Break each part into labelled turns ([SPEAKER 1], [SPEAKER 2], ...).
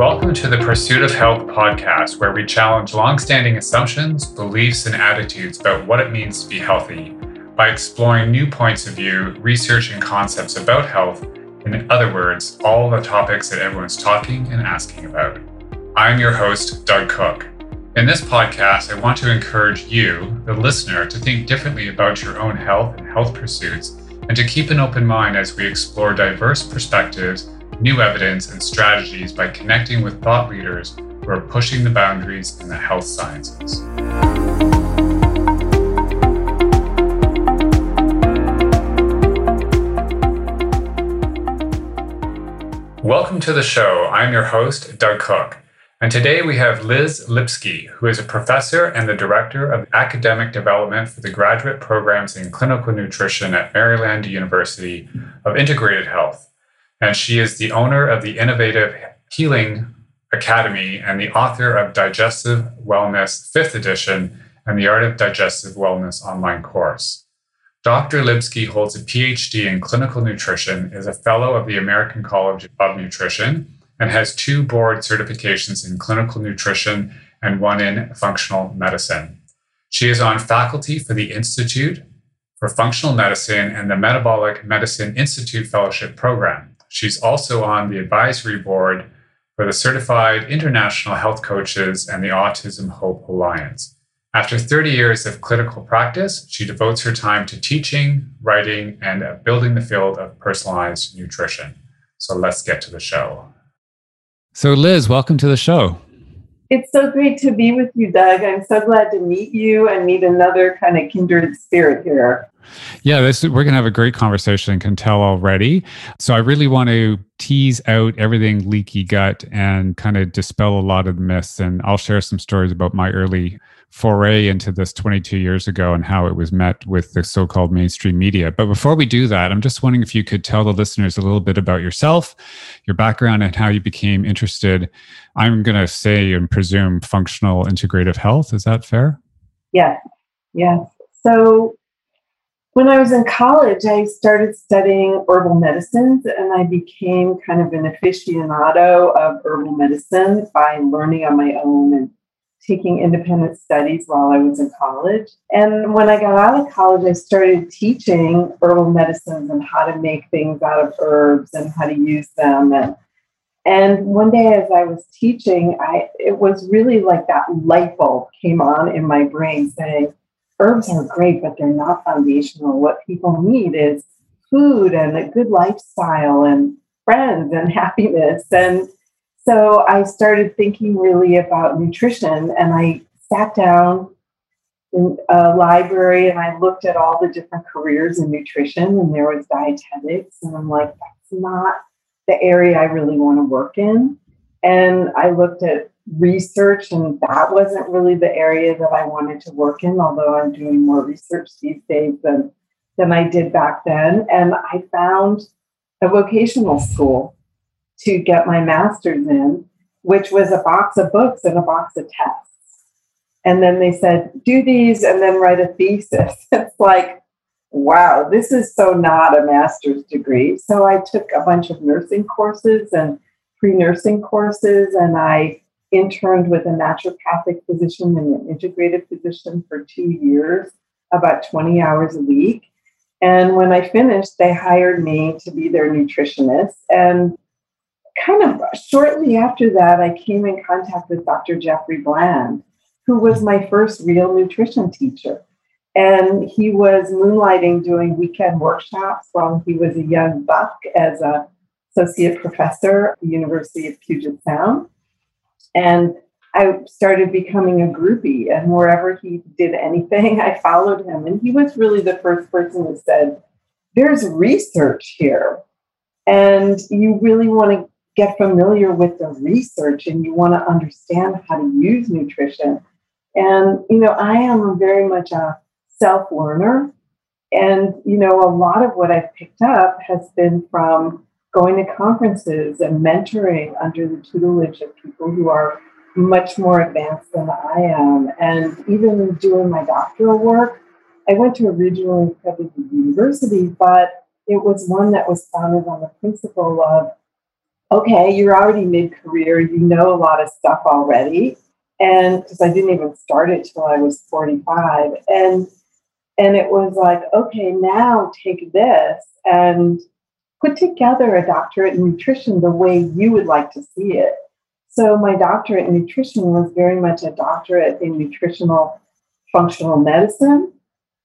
[SPEAKER 1] Welcome to the Pursuit of Health podcast, where we challenge longstanding assumptions, beliefs, and attitudes about what it means to be healthy by exploring new points of view, research, and concepts about health. In other words, all the topics that everyone's talking and asking about. I'm your host, Doug Cook. In this podcast, I want to encourage you, the listener, to think differently about your own health and health pursuits, and to keep an open mind as we explore diverse perspectives new evidence and strategies by connecting with thought leaders who are pushing the boundaries in the health sciences. Welcome to the show. I'm your host, Doug Cook. And today we have Liz Lipski, who is a professor and the director of academic development for the graduate programs in clinical nutrition at Maryland University of Integrative Health and she is the owner of the Innovative Healing Academy and the author of Digestive Wellness 5th edition and the Art of Digestive Wellness online course. Dr. Lipski holds a PhD in clinical nutrition, is a fellow of the American College of Nutrition, and has two board certifications in clinical nutrition and one in functional medicine. She is on faculty for the Institute for Functional Medicine and the Metabolic Medicine Institute Fellowship Program. She's also on the advisory board for the Certified International Health Coaches and the Autism Hope Alliance. After 30 years of clinical practice, she devotes her time to teaching, writing, and uh, building the field of personalized nutrition. So let's get to the show. So, Liz, welcome to the show.
[SPEAKER 2] It's so great to be with you, Doug. I'm so glad to meet you and meet another kind of kindred spirit here.
[SPEAKER 1] Yeah, this, we're going to have a great conversation, can tell already. So I really want to tease out everything leaky gut and kind of dispel a lot of the myths. And I'll share some stories about my early foray into this 22 years ago and how it was met with the so called mainstream media. But before we do that, I'm just wondering if you could tell the listeners a little bit about yourself, your background, and how you became interested. I'm going to say and presume functional integrative health. Is that fair?
[SPEAKER 2] Yes. Yes. So when I was in college, I started studying herbal medicines and I became kind of an aficionado of herbal medicine by learning on my own and taking independent studies while I was in college. And when I got out of college, I started teaching herbal medicines and how to make things out of herbs and how to use them. And, and one day as I was teaching, I it was really like that light bulb came on in my brain saying, herbs are great, but they're not foundational. What people need is food and a good lifestyle and friends and happiness. And so I started thinking really about nutrition and I sat down in a library and I looked at all the different careers in nutrition and there was dietetics and I'm like, that's not the area I really want to work in. And I looked at research and that wasn't really the area that I wanted to work in, although I'm doing more research these days than than I did back then. And I found a vocational school to get my master's in, which was a box of books and a box of tests. And then they said, do these and then write a thesis. It's like, wow, this is so not a master's degree. So I took a bunch of nursing courses and pre nursing courses, and I interned with a naturopathic physician and an integrative physician for two years, about 20 hours a week. And when I finished, they hired me to be their nutritionist. And kind of shortly after that, I came in contact with Dr. Jeffrey Bland, who was my first real nutrition teacher. And he was moonlighting doing weekend workshops while he was a young buck as a associate professor at the University of Puget Sound. And I started becoming a groupie, and wherever he did anything, I followed him. And he was really the first person who said, There's research here. And you really want to get familiar with the research and you want to understand how to use nutrition. And, you know, I am very much a self learner. And, you know, a lot of what I've picked up has been from going to conferences and mentoring under the tutelage of people who are much more advanced than I am. And even doing my doctoral work, I went to a regionally accredited university, but it was one that was founded on the principle of okay, you're already mid career, you know a lot of stuff already. And because I didn't even start it till I was 45. And and it was like, okay, now take this and put together a doctorate in nutrition the way you would like to see it. So my doctorate in nutrition was very much a doctorate in nutritional functional medicine.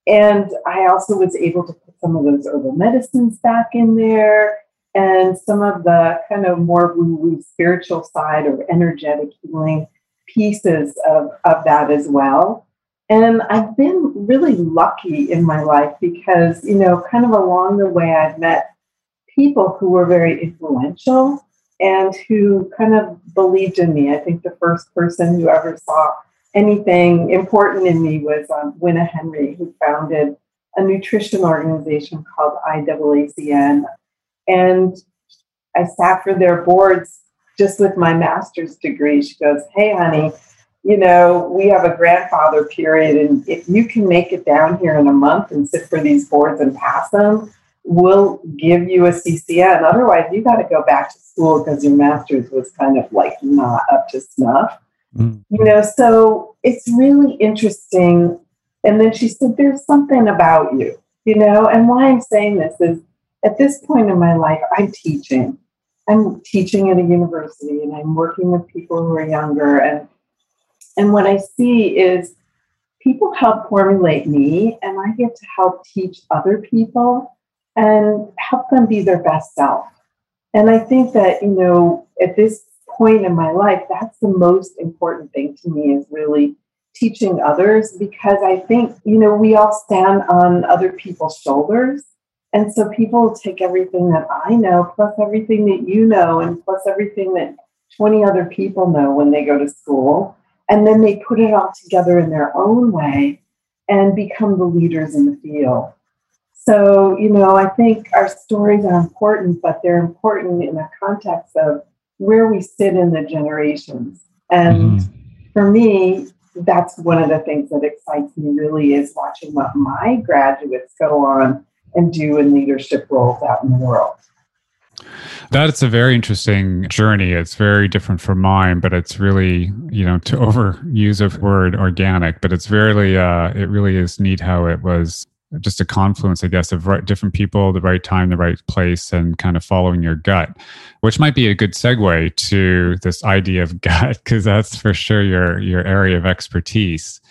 [SPEAKER 2] And I also was able to put some of those herbal medicines back in there and some of the kind of more woo-woo spiritual side or energetic healing pieces of, of that as well. And I've been really lucky in my life because, you know, kind of along the way, I've met people who were very influential and who kind of believed in me. I think the first person who ever saw anything important in me was um, Winna Henry, who founded a nutrition organization called IAACN. And I sat for their boards just with my master's degree. She goes, Hey, honey, you know, we have a grandfather period, and if you can make it down here in a month and sit for these boards and pass them, we'll give you a CCN. Otherwise, you got to go back to school because your master's was kind of like not up to snuff. Mm. You know, so it's really interesting. And then she said, There's something about you, you know, and why I'm saying this is at this point in my life, I'm teaching. I'm teaching at a university and I'm working with people who are younger. And, and what I see is people help formulate me, and I get to help teach other people and help them be their best self. And I think that, you know, at this point in my life, that's the most important thing to me is really teaching others because I think, you know, we all stand on other people's shoulders. And so people take everything that I know, plus everything that you know, and plus everything that 20 other people know when they go to school. And then they put it all together in their own way and become the leaders in the field. So, you know, I think our stories are important, but they're important in the context of where we sit in the generations. And mm-hmm. for me, that's one of the things that excites me really is watching what my graduates go on and do in leadership roles out in the world.
[SPEAKER 1] That's a very interesting journey. It's very different from mine, but it's really, you know, to overuse a word organic, but it's very, uh, it really is neat how it was just a confluence, I guess, of right, different people, the right time, the right place, and kind of following your gut, which might be a good segue to this idea of gut, because that's for sure your your area of expertise.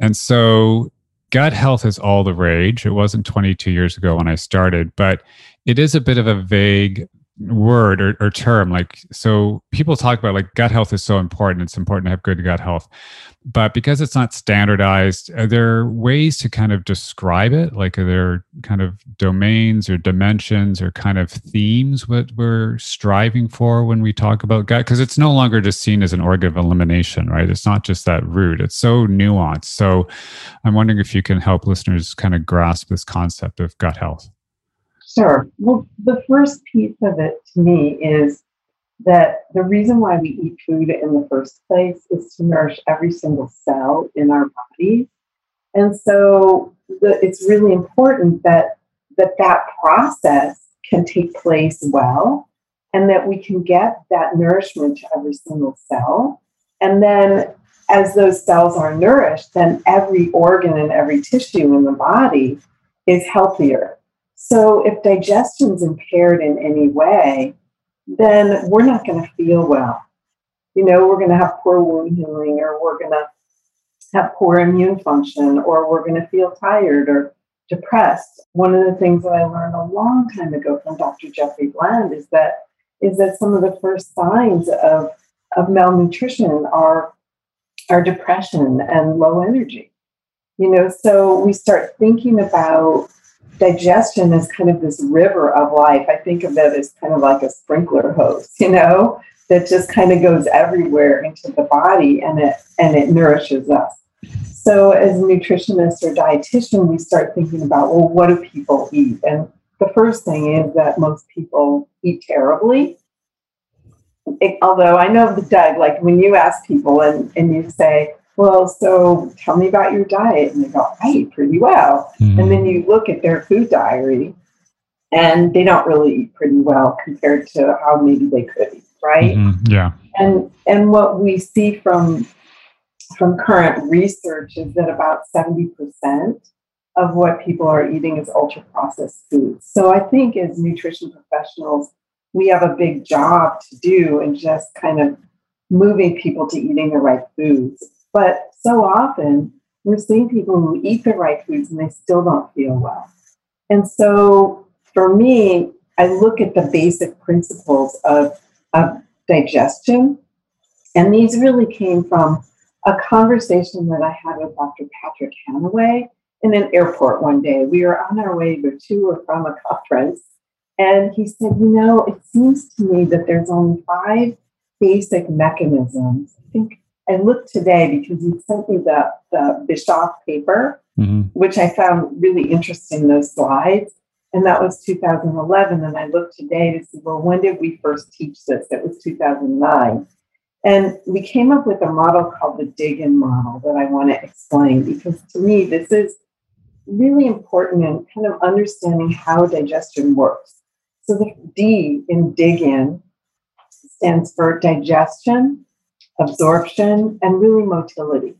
[SPEAKER 1] And so, gut health is all the rage. It wasn't 22 years ago when I started, but it is a bit of a vague word or, or, term like so people talk about like gut health is so important it's important to have good gut health. But because it's not standardized are there ways to kind of describe it? Like are there kind of domains or dimensions or kind of themes what we're striving for when we talk about gut? Because it's no longer just seen as an organ of elimination right? It's not just that root. It's so nuanced. So i'm wondering if you can help listeners kind of grasp this concept of gut health
[SPEAKER 2] Sure. Well, the first piece of it to me is that the reason why we eat food in the first place is to nourish every single cell in our body. And so the, it's really important that, that that process can take place well and that we can get that nourishment to every single cell. And then as those cells are nourished, then every organ and every tissue in the body is healthier so if digestion's impaired in any way, then we're not going to feel well. You know, we're going to have poor wound healing, or we're going to have poor immune function, or we're going to feel tired or depressed. One of the things that I learned a long time ago from Dr. Jeffrey Bland is that is that some of the first signs of, of malnutrition are, are depression and low energy. You know, so we start thinking about digestion is kind of this river of life. I think of it as kind of like a sprinkler hose, you know, that just kind of goes everywhere into the body and it and it nourishes us. So as a nutritionist or dietitian, we start thinking about, well, what do people eat? And the first thing is that most people eat terribly. It, although I know the Doug, like when you ask people and, and you say, well, so tell me about your diet. And they go, I eat pretty well. Mm-hmm. And then you look at their food diary and they don't really eat pretty well compared to how maybe they could eat. right?
[SPEAKER 1] Mm-hmm. Yeah.
[SPEAKER 2] And and what we see from from current research is that about 70% of what people are eating is ultra processed foods. So I think as nutrition professionals, we have a big job to do in just kind of moving people to eating the right foods. But so often we're seeing people who eat the right foods and they still don't feel well. And so for me, I look at the basic principles of, of digestion. And these really came from a conversation that I had with Dr. Patrick Hanaway in an airport one day. We were on our way to or from a conference. And he said, You know, it seems to me that there's only five basic mechanisms. I think I looked today because you sent me the, the Bischoff paper, mm-hmm. which I found really interesting, those slides. And that was 2011. And I looked today to see, well, when did we first teach this? It was 2009. And we came up with a model called the dig-in model that I want to explain because to me, this is really important in kind of understanding how digestion works. So the D in dig in stands for digestion, absorption, and really motility.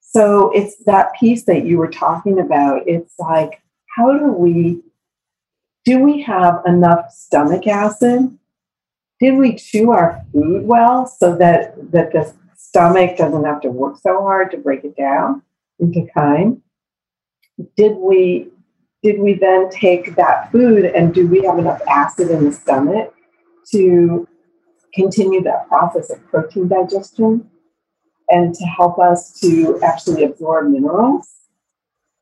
[SPEAKER 2] So it's that piece that you were talking about. It's like, how do we, do we have enough stomach acid? Did we chew our food well so that, that the stomach doesn't have to work so hard to break it down into chyme? Did we did we then take that food and do we have enough acid in the stomach to continue that process of protein digestion and to help us to actually absorb minerals?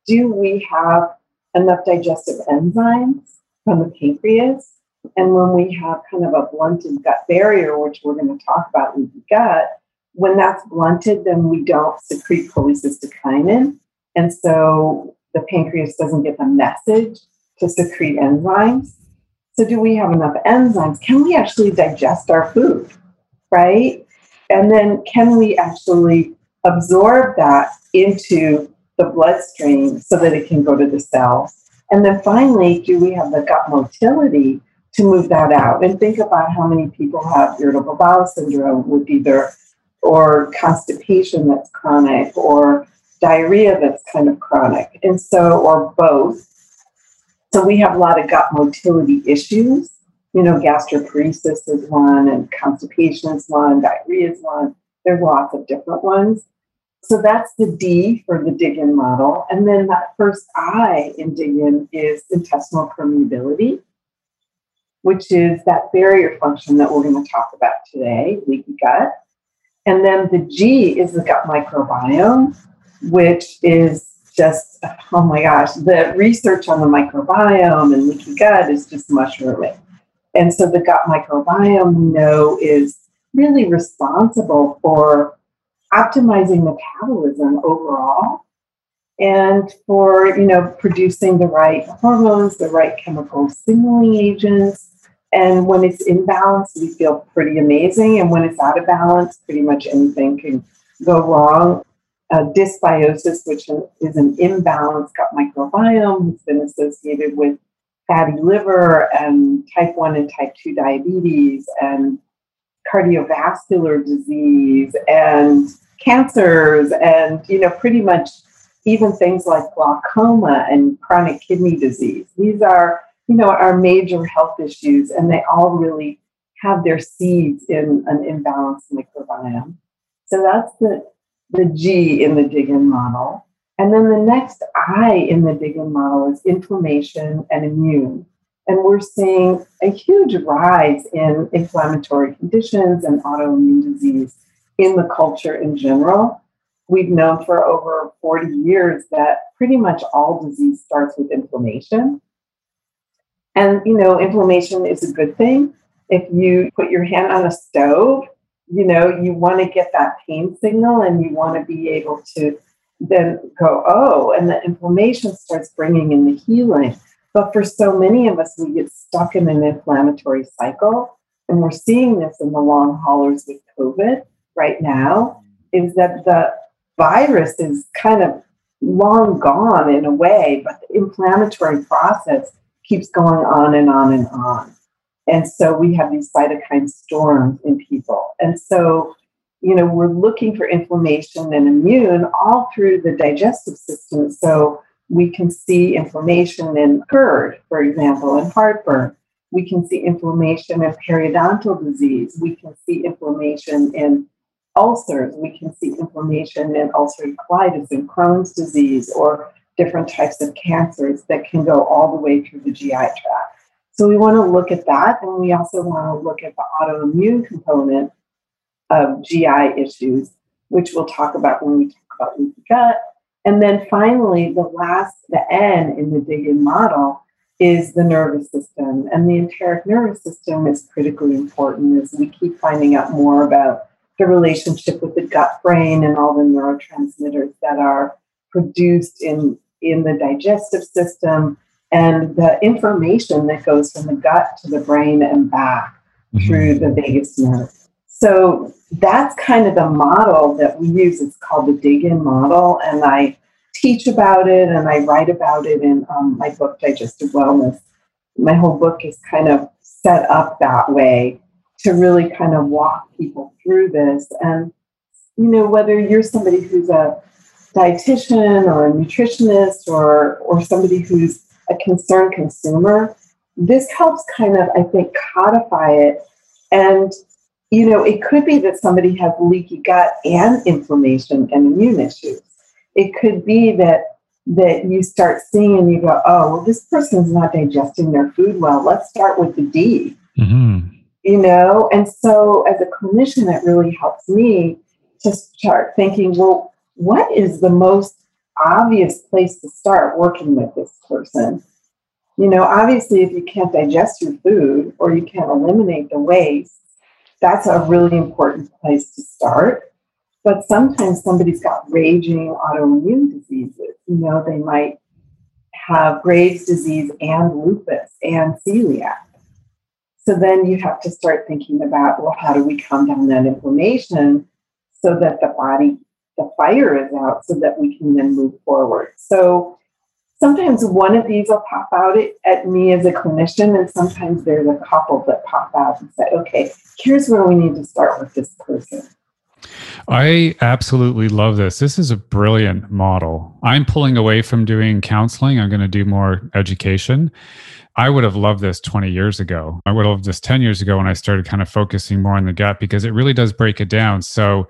[SPEAKER 2] Do we have enough digestive enzymes from the pancreas? And when we have kind of a blunted gut barrier, which we're going to talk about in the gut, when that's blunted, then we don't secrete cholecystokinin. And so the pancreas doesn't get the message to secrete enzymes. So, do we have enough enzymes? Can we actually digest our food? Right? And then, can we actually absorb that into the bloodstream so that it can go to the cells? And then finally, do we have the gut motility to move that out? And think about how many people have irritable bowel syndrome with either or constipation that's chronic or diarrhea that's kind of chronic. And so, or both. So we have a lot of gut motility issues. You know, gastroparesis is one, and constipation is one, diarrhea is one. There's lots of different ones. So that's the D for the dig in model. And then that first I in dig in is intestinal permeability, which is that barrier function that we're going to talk about today, leaky gut. And then the G is the gut microbiome, which is just, oh my gosh, the research on the microbiome and leaky gut is just mushrooming. And so the gut microbiome we know is really responsible for optimizing metabolism overall and for you know producing the right hormones the right chemical signaling agents. And when it's in balance we feel pretty amazing. And when it's out of balance pretty much anything can go wrong uh, dysbiosis, which is an imbalanced gut microbiome, has been associated with fatty liver and type 1 and type 2 diabetes and cardiovascular disease and cancers and you know pretty much even things like glaucoma and chronic kidney disease. These are you know our major health issues and they all really have their seeds in an imbalanced microbiome. So that's the the G in the dig-in model. And then the next I in the dig-in model is inflammation and immune. And we're seeing a huge rise in inflammatory conditions and autoimmune disease in the culture in general. We've known for over 40 years that pretty much all disease starts with inflammation. And, you know, inflammation is a good thing. If you put your hand on a stove you know, you want to get that pain signal and you want to be able to then go, oh, and the inflammation starts bringing in the healing. But for so many of us, we get stuck in an inflammatory cycle. And we're seeing this in the long haulers with COVID right now is that the virus is kind of long gone in a way, but the inflammatory process keeps going on and on and on. And so we have these cytokine storms in people. And so, you know, we're looking for inflammation and immune all through the digestive system. So we can see inflammation in GERD, for example, and heartburn. We can see inflammation in periodontal disease. We can see inflammation in ulcers. We can see inflammation in ulcerative colitis and Crohn's disease or different types of cancers that can go all the way through the GI tract. So we want to look at that, and we also want to look at the autoimmune component of GI issues, which we'll talk about when we talk about leaky gut. And then finally, the last, the N in the dig-in model is the nervous system. And the enteric nervous system is critically important as we keep finding out more about the relationship with the gut brain and all the neurotransmitters that are produced in, in the digestive system and the information that goes from the gut to the brain and back mm-hmm. through the vagus nerve. So that's kind of the model that we use. It's called the dig in model. And I teach about it and I write about it in um, my book, Digestive Wellness. My whole book is kind of set up that way to really kind of walk people through this. And, you know, whether you're somebody who's a dietitian or a nutritionist or, or somebody who's a concerned consumer, this helps kind of, I think, codify it. And, you know, it could be that somebody has leaky gut and inflammation and immune issues. It could be that that you start seeing and you go, oh, well, this person's not digesting their food well. Let's start with the D. Mm-hmm. You know, and so as a clinician, that really helps me to start thinking, well, what is the most obvious place to start working with this person. You know, obviously, if you can't digest your food or you can't eliminate the waste, that's a really important place to start. But sometimes somebody's got raging autoimmune diseases. You know, they might have Graves' disease and lupus and celiac. So then you have to start thinking about, well, how do we calm down that inflammation so that the body the fire is out so that we can then move forward. So sometimes one of these will pop out at me as a clinician, and sometimes there's a couple that pop out and say, okay, here's where we need to start with this person.
[SPEAKER 1] I absolutely love this. This is a brilliant model. I'm pulling away from doing counseling. I'm going to do more education. I would have loved this 20 years ago. I would have loved this 10 years ago when I started kind of focusing more on the gut because it really does break it down. So,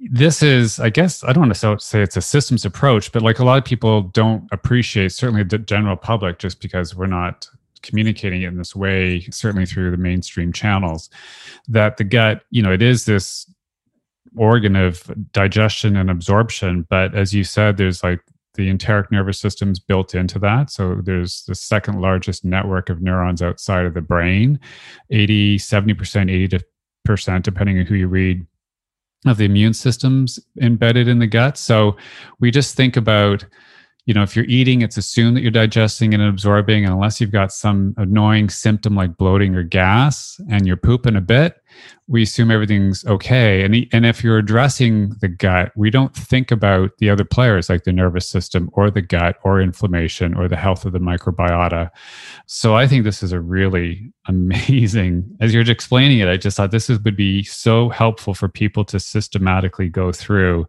[SPEAKER 1] this is i guess i don't want to say it's a systems approach but like a lot of people don't appreciate certainly the general public just because we're not communicating it in this way certainly through the mainstream channels that the gut you know it is this organ of digestion and absorption but as you said there's like the enteric nervous system's built into that. So there's the second largest network of neurons outside of the brain 80 70% 80 percent depending on who you read of the immune systems embedded in the gut. So we just think about, you know, if you're eating, it's assumed that you're digesting and absorbing. And unless you've got some annoying symptom like bloating or gas and you're pooping a bit, we assume everything's okay. And, and if you're addressing the gut, we don't think about the other players like the nervous system or the gut or inflammation or the health of the microbiota. So I think this is a really amazing, as you're explaining it, I just thought this is, would be so helpful for people to systematically go through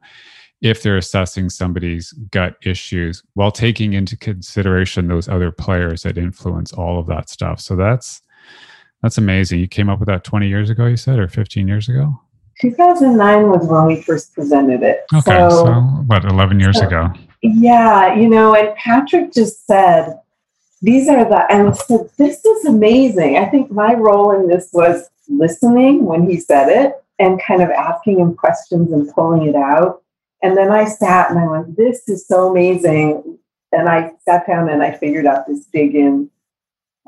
[SPEAKER 1] if they're assessing somebody's gut issues while taking into consideration those other players that influence all of that stuff. So that's that's amazing. You came up with that 20 years ago, you said, or 15 years ago?
[SPEAKER 2] 2009 was when we first presented it.
[SPEAKER 1] Okay, so, so what, 11 years so, ago?
[SPEAKER 2] Yeah, you know, and Patrick just said, these are the, and said, this is amazing. I think my role in this was listening when he said it and kind of asking him questions and pulling it out. And then I sat and I went, this is so amazing. And I sat down and I figured out this dig in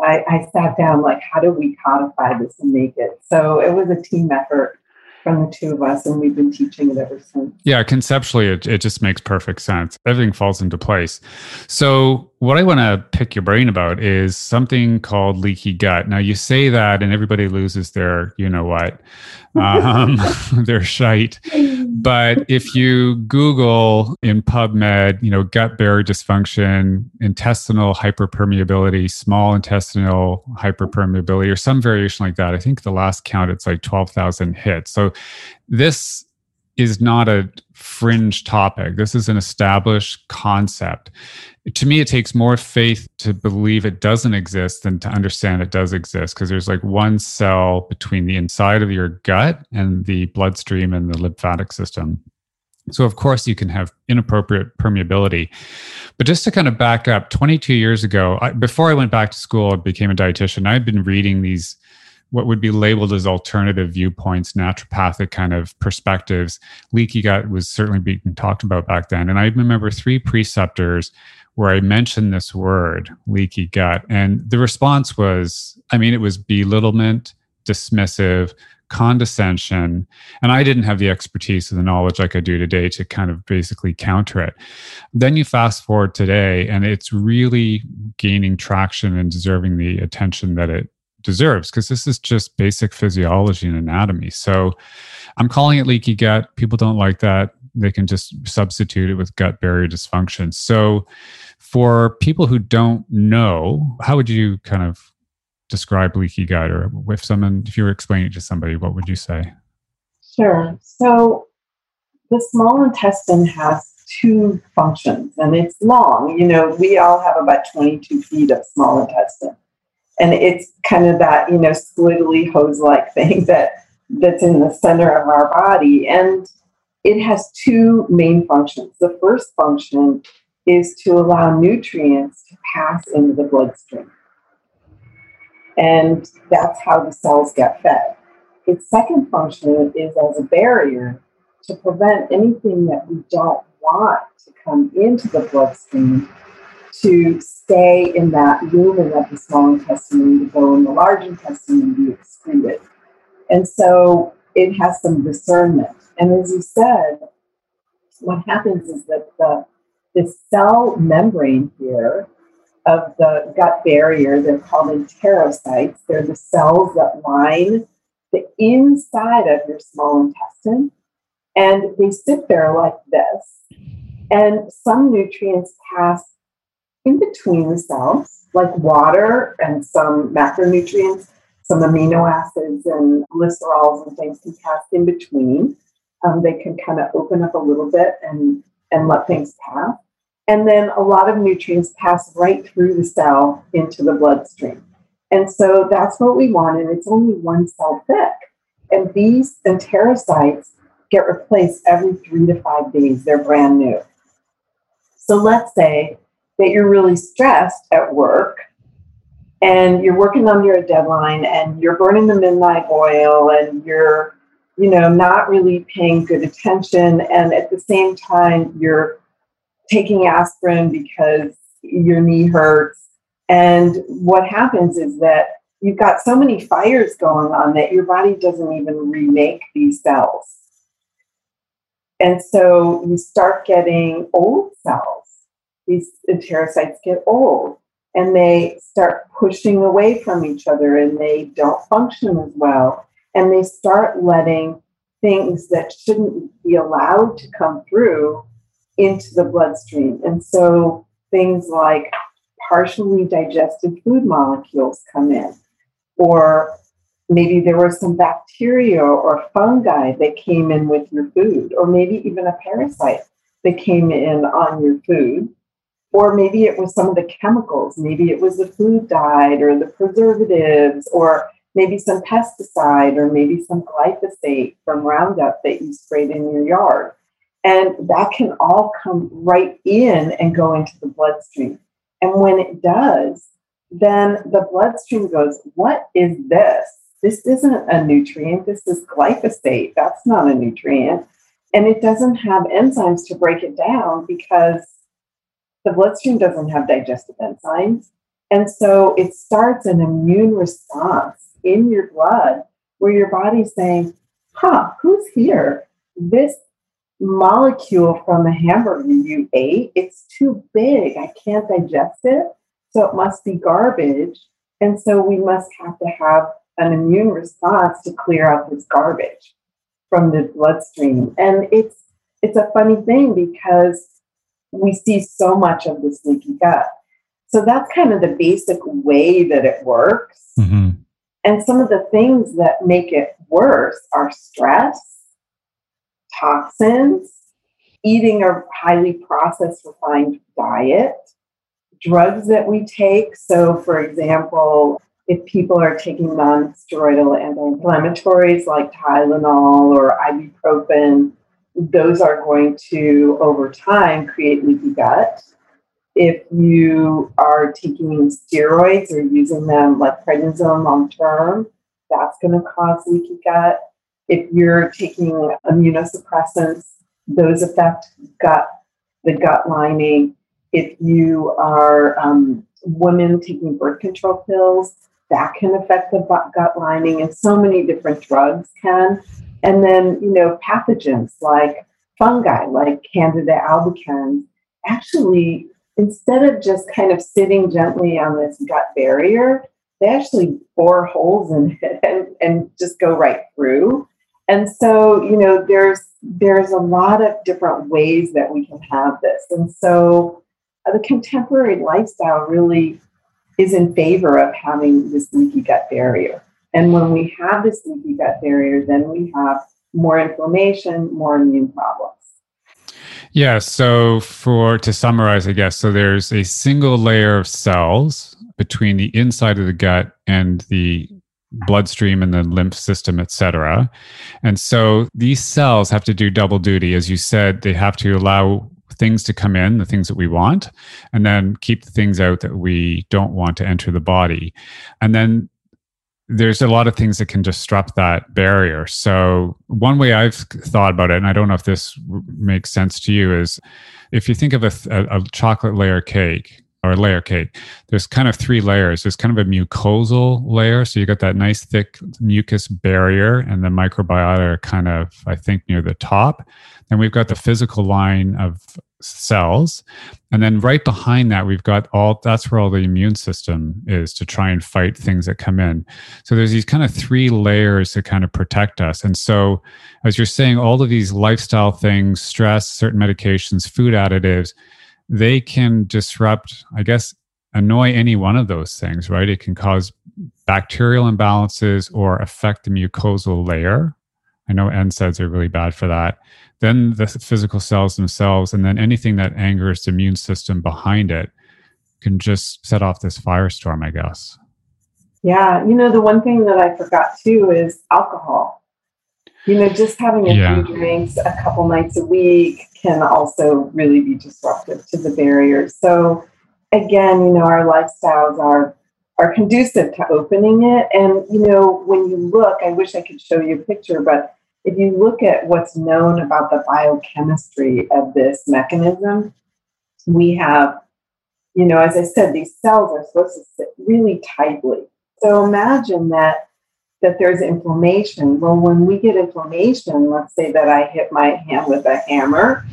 [SPEAKER 2] I, I sat down like, how do we codify this and make it? So it was a team effort from the two of us, and we've been teaching it ever since.
[SPEAKER 1] Yeah, conceptually, it, it just makes perfect sense. Everything falls into place. So what I want to pick your brain about is something called leaky gut. Now, you say that, and everybody loses their, you know what, um, their shite. But if you Google in PubMed, you know, gut barrier dysfunction, intestinal hyperpermeability, small intestinal hyperpermeability, or some variation like that, I think the last count it's like twelve thousand hits. So this is not a fringe topic. This is an established concept. To me, it takes more faith to believe it doesn't exist than to understand it does exist because there's like one cell between the inside of your gut and the bloodstream and the lymphatic system. So, of course, you can have inappropriate permeability. But just to kind of back up, 22 years ago, I, before I went back to school, and became a dietitian. I had been reading these what would be labeled as alternative viewpoints, naturopathic kind of perspectives. Leaky gut was certainly being talked about back then. And I remember three preceptors where I mentioned this word, leaky gut. And the response was, I mean, it was belittlement, dismissive, condescension. And I didn't have the expertise or the knowledge like I do today to kind of basically counter it. Then you fast forward today, and it's really gaining traction and deserving the attention that it deserves because this is just basic physiology and anatomy. So I'm calling it leaky gut. People don't like that. They can just substitute it with gut barrier dysfunction. So for people who don't know, how would you kind of describe leaky gut or if someone if you were explaining it to somebody, what would you say?
[SPEAKER 2] Sure. So the small intestine has two functions and it's long. You know, we all have about 22 feet of small intestine and it's kind of that you know squiggly hose-like thing that that's in the center of our body, and it has two main functions. The first function is to allow nutrients to pass into the bloodstream. And that's how the cells get fed. Its second function is as a barrier to prevent anything that we don't want to come into the bloodstream to stay in that lumen of the small intestine to go in the large intestine and be excreted. And so it has some discernment. And as you said, what happens is that the, the cell membrane here of the gut barrier, they're called enterocytes. They're the cells that line the inside of your small intestine. And they sit there like this. And some nutrients pass in between the cells, like water and some macronutrients, some amino acids and glycerols and things can pass in between. Um, they can kind of open up a little bit and, and let things pass. And then a lot of nutrients pass right through the cell into the bloodstream. And so that's what we want, and it's only one cell thick. And these enterocytes get replaced every three to five days. They're brand new. So let's say that you're really stressed at work and you're working under a deadline and you're burning the midnight oil and you're you know not really paying good attention. And at the same time you're taking aspirin because your knee hurts. And what happens is that you've got so many fires going on that your body doesn't even remake these cells. And so you start getting old cells. These enterocytes get old and they start pushing away from each other and they don't function as well. And they start letting things that shouldn't be allowed to come through into the bloodstream. And so things like partially digested food molecules come in, or maybe there were some bacteria or fungi that came in with your food, or maybe even a parasite that came in on your food or maybe it was some of the chemicals. Maybe it was the food dyed or the preservatives or maybe some pesticide or maybe some glyphosate from Roundup that you sprayed in your yard. And that can all come right in and go into the bloodstream. And when it does, then the bloodstream goes, What is this? This isn't a nutrient. This is glyphosate. That's not a nutrient. And it doesn't have enzymes to break it down because the bloodstream doesn't have digestive enzymes. And so it starts an immune response in your blood where your body's saying, huh, who's here? This molecule from the hamburger you ate, it's too big. I can't digest it. So it must be garbage. And so we must have to have an immune response to clear out this garbage from the bloodstream. And it's it's a funny thing because we see so much of this leaky gut. So that's kind of the basic way that it works. Mm-hmm. And some of the things that make it worse are stress, toxins, eating a highly processed, refined diet, drugs that we take. So, for example, if people are taking non steroidal anti inflammatories like Tylenol or ibuprofen, those are going to, over time, create leaky gut. If you are taking steroids or using them like prednisone long term, that's going to cause leaky gut. If you're taking immunosuppressants, those affect gut, the gut lining. If you are um, women taking birth control pills, that can affect the gut lining, and so many different drugs can. And then, you know, pathogens like fungi, like Candida albicans, actually, instead of just kind of sitting gently on this gut barrier, they actually bore holes in it and, and just go right through. And so, you know, there's there's a lot of different ways that we can have this. And so uh, the contemporary lifestyle really is in favor of having this leaky gut barrier. And when we have this leaky gut barrier, then we have more inflammation, more immune problems.
[SPEAKER 1] Yeah. So, for to summarize, I guess, so there's a single layer of cells between the inside of the gut and the bloodstream and the lymph system, et cetera. And so these cells have to do double duty. As you said, they have to allow things to come in, the things that we want, and then keep the things out that we don't want to enter the body. And then there's a lot of things that can disrupt that barrier. So, one way I've thought about it, and I don't know if this makes sense to you, is if you think of a, a, a chocolate layer cake, or layer cake, there's kind of three layers. There's kind of a mucosal layer. So you got that nice thick mucus barrier, and the microbiota are kind of, I think, near the top. Then we've got the physical line of cells. And then right behind that, we've got all that's where all the immune system is to try and fight things that come in. So there's these kind of three layers to kind of protect us. And so, as you're saying, all of these lifestyle things, stress, certain medications, food additives, they can disrupt, I guess, annoy any one of those things, right? It can cause bacterial imbalances or affect the mucosal layer. I know NSAIDs are really bad for that. Then the physical cells themselves, and then anything that angers the immune system behind it can just set off this firestorm, I guess.
[SPEAKER 2] Yeah. You know, the one thing that I forgot too is alcohol. You know, just having a yeah. few drinks a couple nights a week can also really be disruptive to the barriers. So again, you know, our lifestyles are are conducive to opening it. And you know, when you look, I wish I could show you a picture, but if you look at what's known about the biochemistry of this mechanism, we have, you know, as I said, these cells are supposed to sit really tightly. So imagine that that there's inflammation. Well, when we get inflammation, let's say that I hit my hand with a hammer,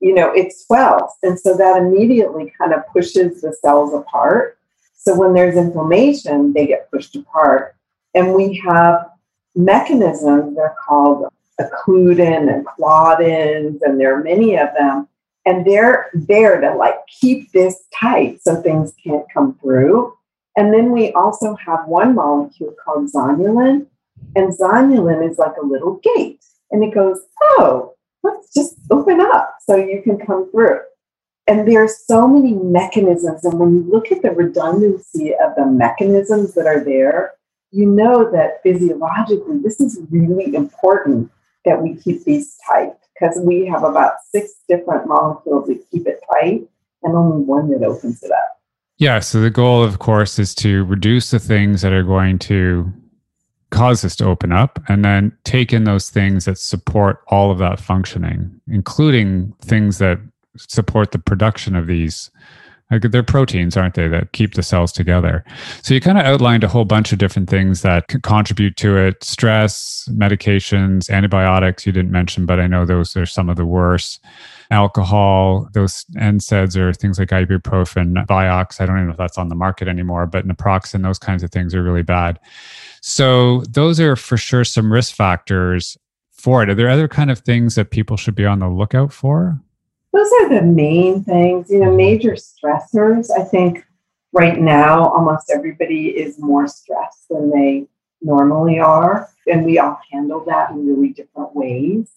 [SPEAKER 2] you know, it swells. And so that immediately kind of pushes the cells apart. So when there's inflammation, they get pushed apart. And we have mechanisms, they're called occludin and claudins, and there are many of them. And they're there to like keep this tight so things can't come through. And then we also have one molecule called zonulin, and zonulin is like a little gate, and it goes, oh, let's just open up so you can come through. And there are so many mechanisms, and when you look at the redundancy of the mechanisms that are there, you know that physiologically this is really important that we keep these tight because we have about six different molecules that keep it tight and only one that opens it up.
[SPEAKER 1] Yeah. So the goal, of course, is to reduce the things that are going to cause us to open up and then take in those things that support all of that functioning, including things that support the production of these Like they're proteins, aren't they, that keep the cells together? So you kind of outlined a whole bunch of different things that contribute to it stress, medications, antibiotics, you didn't mention, but I know those are some of the worst. Alcohol, those NSAIDs are things like ibuprofen, Vioxx. I don't even know if that's on the market anymore, but naproxen, those kinds of things are really bad. So those are for sure some risk factors for it. Are there other kind of things that people should be on the lookout for?
[SPEAKER 2] Those are the main things. You know, major stressors. I think right now almost everybody is more stressed than they normally are, and we all handle that in really different ways.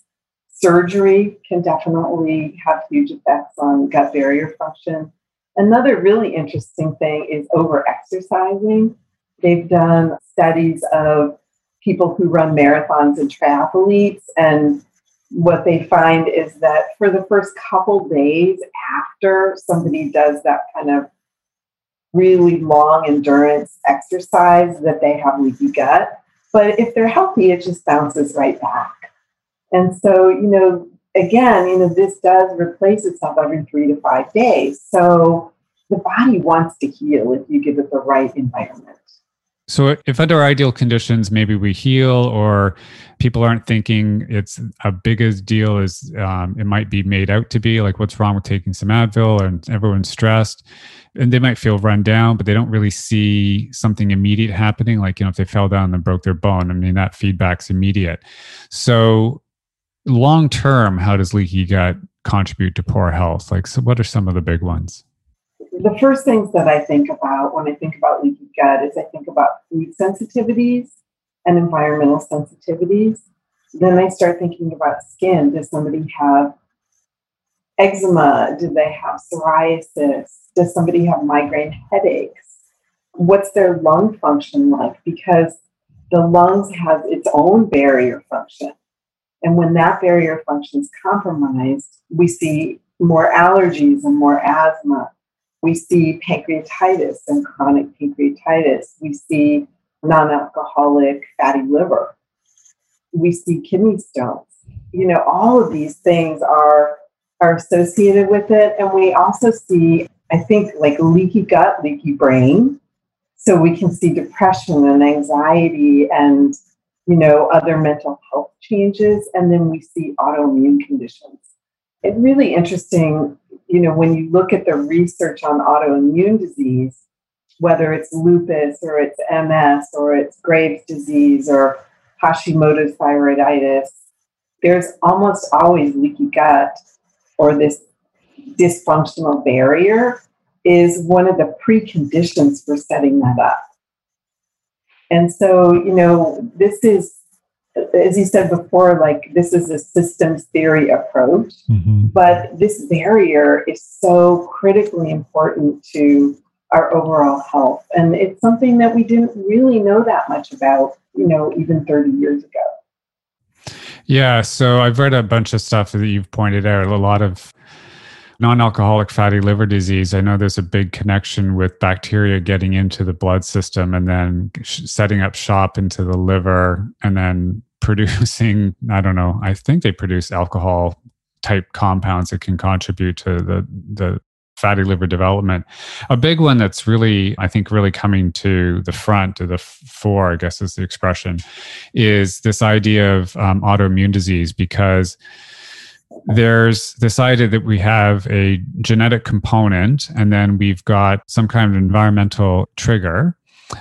[SPEAKER 2] Surgery can definitely have huge effects on gut barrier function. Another really interesting thing is over exercising. They've done studies of people who run marathons and triathletes, and what they find is that for the first couple days after somebody does that kind of really long endurance exercise that they have leaky gut but if they're healthy it just bounces right back. And so you know again you know this does replace itself every three to five days. So the body wants to heal if you give it the right environment
[SPEAKER 1] so, if under ideal conditions, maybe we heal, or people aren't thinking it's a big as deal as um, it might be made out to be, like what's wrong with taking some Advil, and everyone's stressed, and they might feel run down, but they don't really see something immediate happening. Like you know, if they fell down and broke their bone, I mean that feedback's immediate. So, long term, how does leaky gut contribute to poor health? Like, so what are some of the big ones?
[SPEAKER 2] The first things that I think about when I think about leaky gut is I think about food sensitivities and environmental sensitivities. Then I start thinking about skin. Does somebody have eczema? Do they have psoriasis? Does somebody have migraine headaches? What's their lung function like? Because the lungs have its own barrier function. And when that barrier function is compromised, we see more allergies and more asthma we see pancreatitis and chronic pancreatitis. We see non alcoholic fatty liver. We see kidney stones. You know, all of these things are, are associated with it. And we also see, I think, like leaky gut, leaky brain. So we can see depression and anxiety and, you know, other mental health changes. And then we see autoimmune conditions. It's really interesting you know, when you look at the research on autoimmune disease, whether it's lupus or it's MS or it's Graves' disease or Hashimoto's thyroiditis, there's almost always leaky gut or this dysfunctional barrier is one of the preconditions for setting that up. And so, you know, this is as you said before, like this is a systems theory approach, mm-hmm. but this barrier is so critically important to our overall health. And it's something that we didn't really know that much about, you know, even 30 years ago.
[SPEAKER 1] Yeah. So I've read a bunch of stuff that you've pointed out, a lot of non-alcoholic fatty liver disease i know there's a big connection with bacteria getting into the blood system and then setting up shop into the liver and then producing i don't know i think they produce alcohol type compounds that can contribute to the the fatty liver development. A big one that's really i think really coming to the front to the fore i guess is the expression is this idea of um, autoimmune disease because there's this idea that we have a genetic component and then we've got some kind of environmental trigger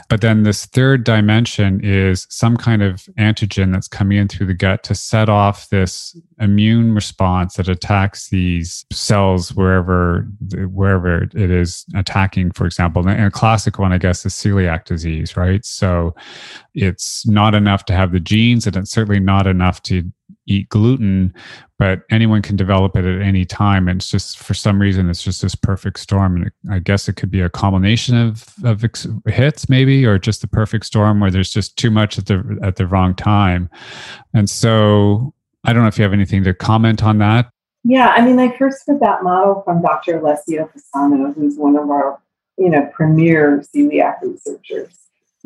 [SPEAKER 1] but then this third dimension is some kind of antigen that's coming in through the gut to set off this immune response that attacks these cells wherever wherever it is attacking. For example, and a classic one, I guess, is celiac disease, right? So it's not enough to have the genes, and it's certainly not enough to eat gluten, but anyone can develop it at any time. And it's just for some reason, it's just this perfect storm. And I guess it could be a combination of, of hits, maybe, or just the perfect storm where there's just too much at the at the wrong time. And so I don't know if you have anything to comment on that.
[SPEAKER 2] Yeah, I mean, I first heard that model from Dr. Alessio Fasano, who's one of our, you know, premier celiac researchers.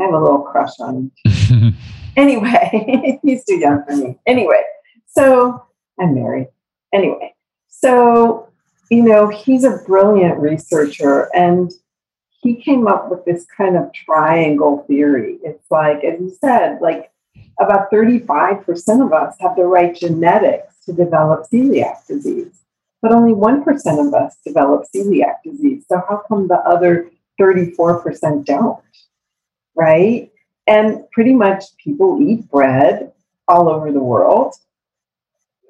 [SPEAKER 2] I have a little crush on him. anyway, he's too young for me. Anyway, so I'm married. Anyway, so you know, he's a brilliant researcher and he came up with this kind of triangle theory. It's like, as you said, like about 35% of us have the right genetics to develop celiac disease, but only 1% of us develop celiac disease. So, how come the other 34% don't? Right? And pretty much people eat bread all over the world.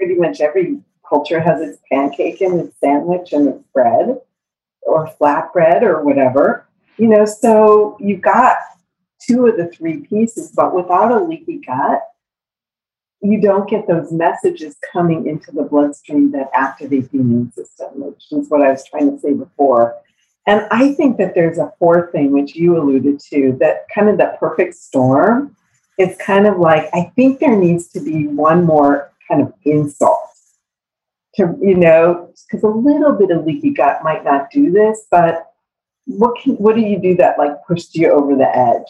[SPEAKER 2] Pretty much every culture has its pancake and its sandwich and its bread or flatbread or whatever. You know, so you've got two of the three pieces, but without a leaky gut, you don't get those messages coming into the bloodstream that activate the immune system, which is what I was trying to say before. And I think that there's a fourth thing, which you alluded to, that kind of the perfect storm. It's kind of like, I think there needs to be one more kind of insult to, you know, because a little bit of leaky gut might not do this, but what can, what do you do that like pushed you over the edge?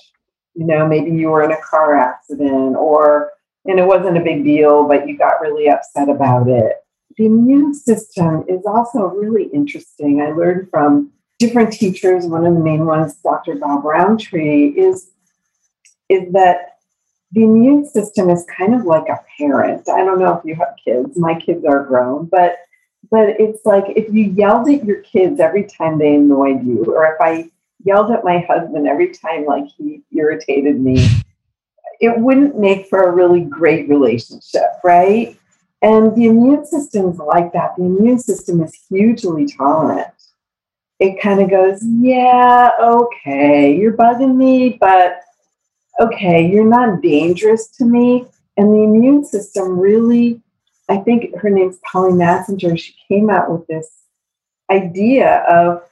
[SPEAKER 2] You know, maybe you were in a car accident or and it wasn't a big deal, but you got really upset about it. The immune system is also really interesting. I learned from different teachers, one of the main ones, Dr. Bob Rountree, is, is that the immune system is kind of like a parent. I don't know if you have kids. My kids are grown, but but it's like if you yelled at your kids every time they annoyed you, or if I yelled at my husband every time like he irritated me, it wouldn't make for a really great relationship, right? And the immune system is like that. The immune system is hugely tolerant. It kind of goes, yeah, okay, you're bugging me, but okay, you're not dangerous to me. And the immune system really, I think her name's Polly Matzinger, she came out with this idea of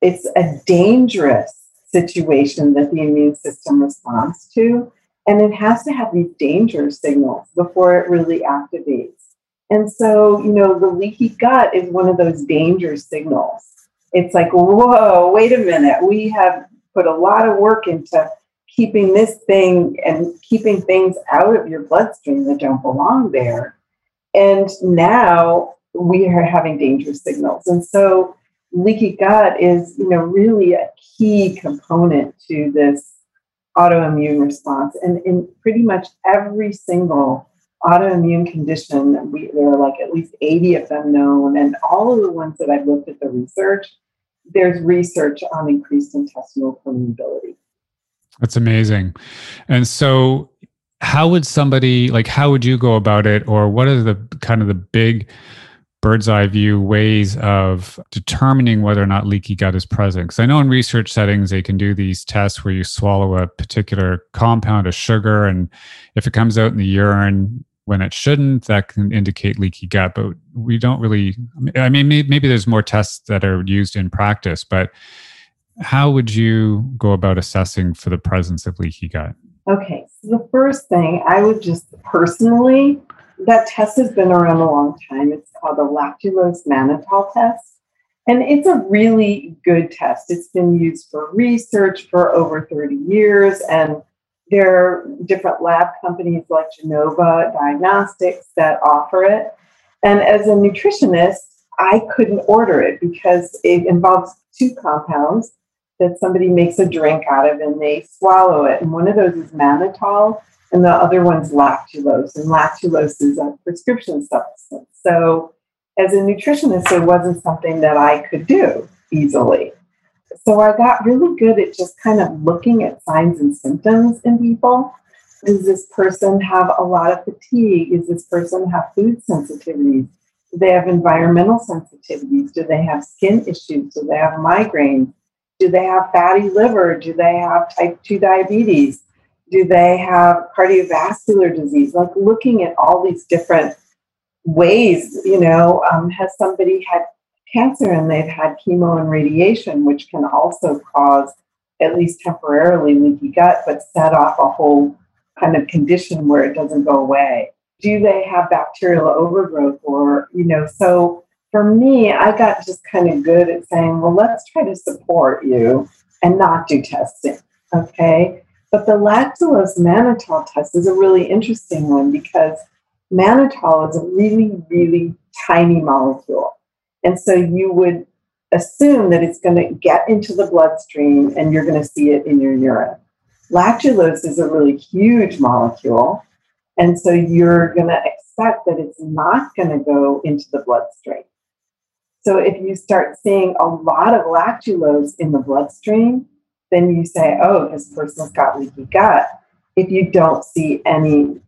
[SPEAKER 2] it's a dangerous situation that the immune system responds to. And it has to have these danger signals before it really activates. And so, you know, the leaky gut is one of those danger signals. It's like, whoa, wait a minute. We have put a lot of work into keeping this thing and keeping things out of your bloodstream that don't belong there. And now we are having danger signals. And so leaky gut is, you know, really a key component to this autoimmune response. And in pretty much every single autoimmune condition, we, there are like at least 80 of them known. And all of the ones that I've looked at the research, there's research on increased intestinal permeability.
[SPEAKER 1] That's amazing. And so, how would somebody like, how would you go about it? Or what are the kind of the big bird's eye view ways of determining whether or not leaky gut is present. Because I know in research settings, they can do these tests where you swallow a particular compound, of sugar, and if it comes out in the urine when it shouldn't, that can indicate leaky gut. But we don't really, I mean, maybe there's more tests that are used in practice, but how would you go about assessing for the presence of leaky gut?
[SPEAKER 2] Okay, so the first thing I would just personally that test has been around a long time. It's called the lactulose mannitol test. And it's a really good test. It's been used for research for over 30 years. And there are different lab companies like Genova Diagnostics that offer it. And as a nutritionist, I couldn't order it because it involves two compounds that somebody makes a drink out of and they swallow it. And one of those is mannitol, and the other one's lactulose. And lactulose is a prescription substance. So, as a nutritionist, it wasn't something that I could do easily. So, I got really good at just kind of looking at signs and symptoms in people. Does this person have a lot of fatigue? Does this person have food sensitivities? Do they have environmental sensitivities? Do they have skin issues? Do they have migraines? Do they have fatty liver? Do they have type 2 diabetes? Do they have cardiovascular disease? Like looking at all these different ways, you know, um, has somebody had cancer and they've had chemo and radiation, which can also cause, at least temporarily, leaky gut, but set off a whole kind of condition where it doesn't go away? Do they have bacterial overgrowth or, you know, so for me, I got just kind of good at saying, well, let's try to support you and not do testing. Okay. But the lactulose mannitol test is a really interesting one because mannitol is a really, really tiny molecule. And so you would assume that it's going to get into the bloodstream and you're going to see it in your urine. Lactulose is a really huge molecule. And so you're going to expect that it's not going to go into the bloodstream. So if you start seeing a lot of lactulose in the bloodstream, then you say, oh, this person's got leaky gut. If you don't see any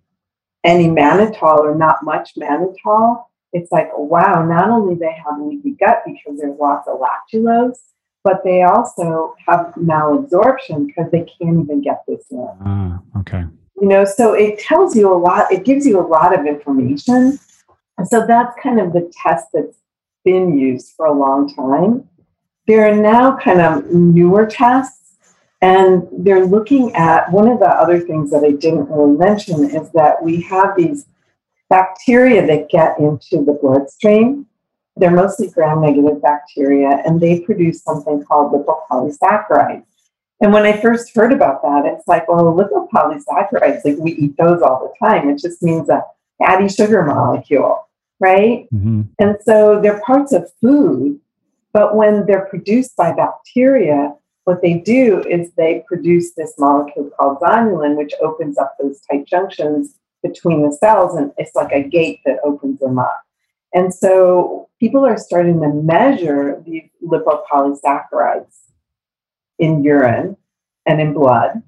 [SPEAKER 2] any mannitol or not much mannitol, it's like, wow, not only they have leaky gut because there's lots of lactulose, but they also have malabsorption because they can't even get this in.
[SPEAKER 1] Ah, okay.
[SPEAKER 2] You know, so it tells you a lot, it gives you a lot of information. And so that's kind of the test that's been used for a long time. There are now kind of newer tests, and they're looking at one of the other things that I didn't really mention is that we have these bacteria that get into the bloodstream. They're mostly gram negative bacteria, and they produce something called lipopolysaccharides. And when I first heard about that, it's like, well, lipopolysaccharides, like we eat those all the time. It just means a fatty sugar molecule, right? Mm-hmm. And so they're parts of food, but when they're produced by bacteria, what they do is they produce this molecule called zonulin, which opens up those tight junctions between the cells, and it's like a gate that opens them up. And so people are starting to measure these lipopolysaccharides in urine and in blood.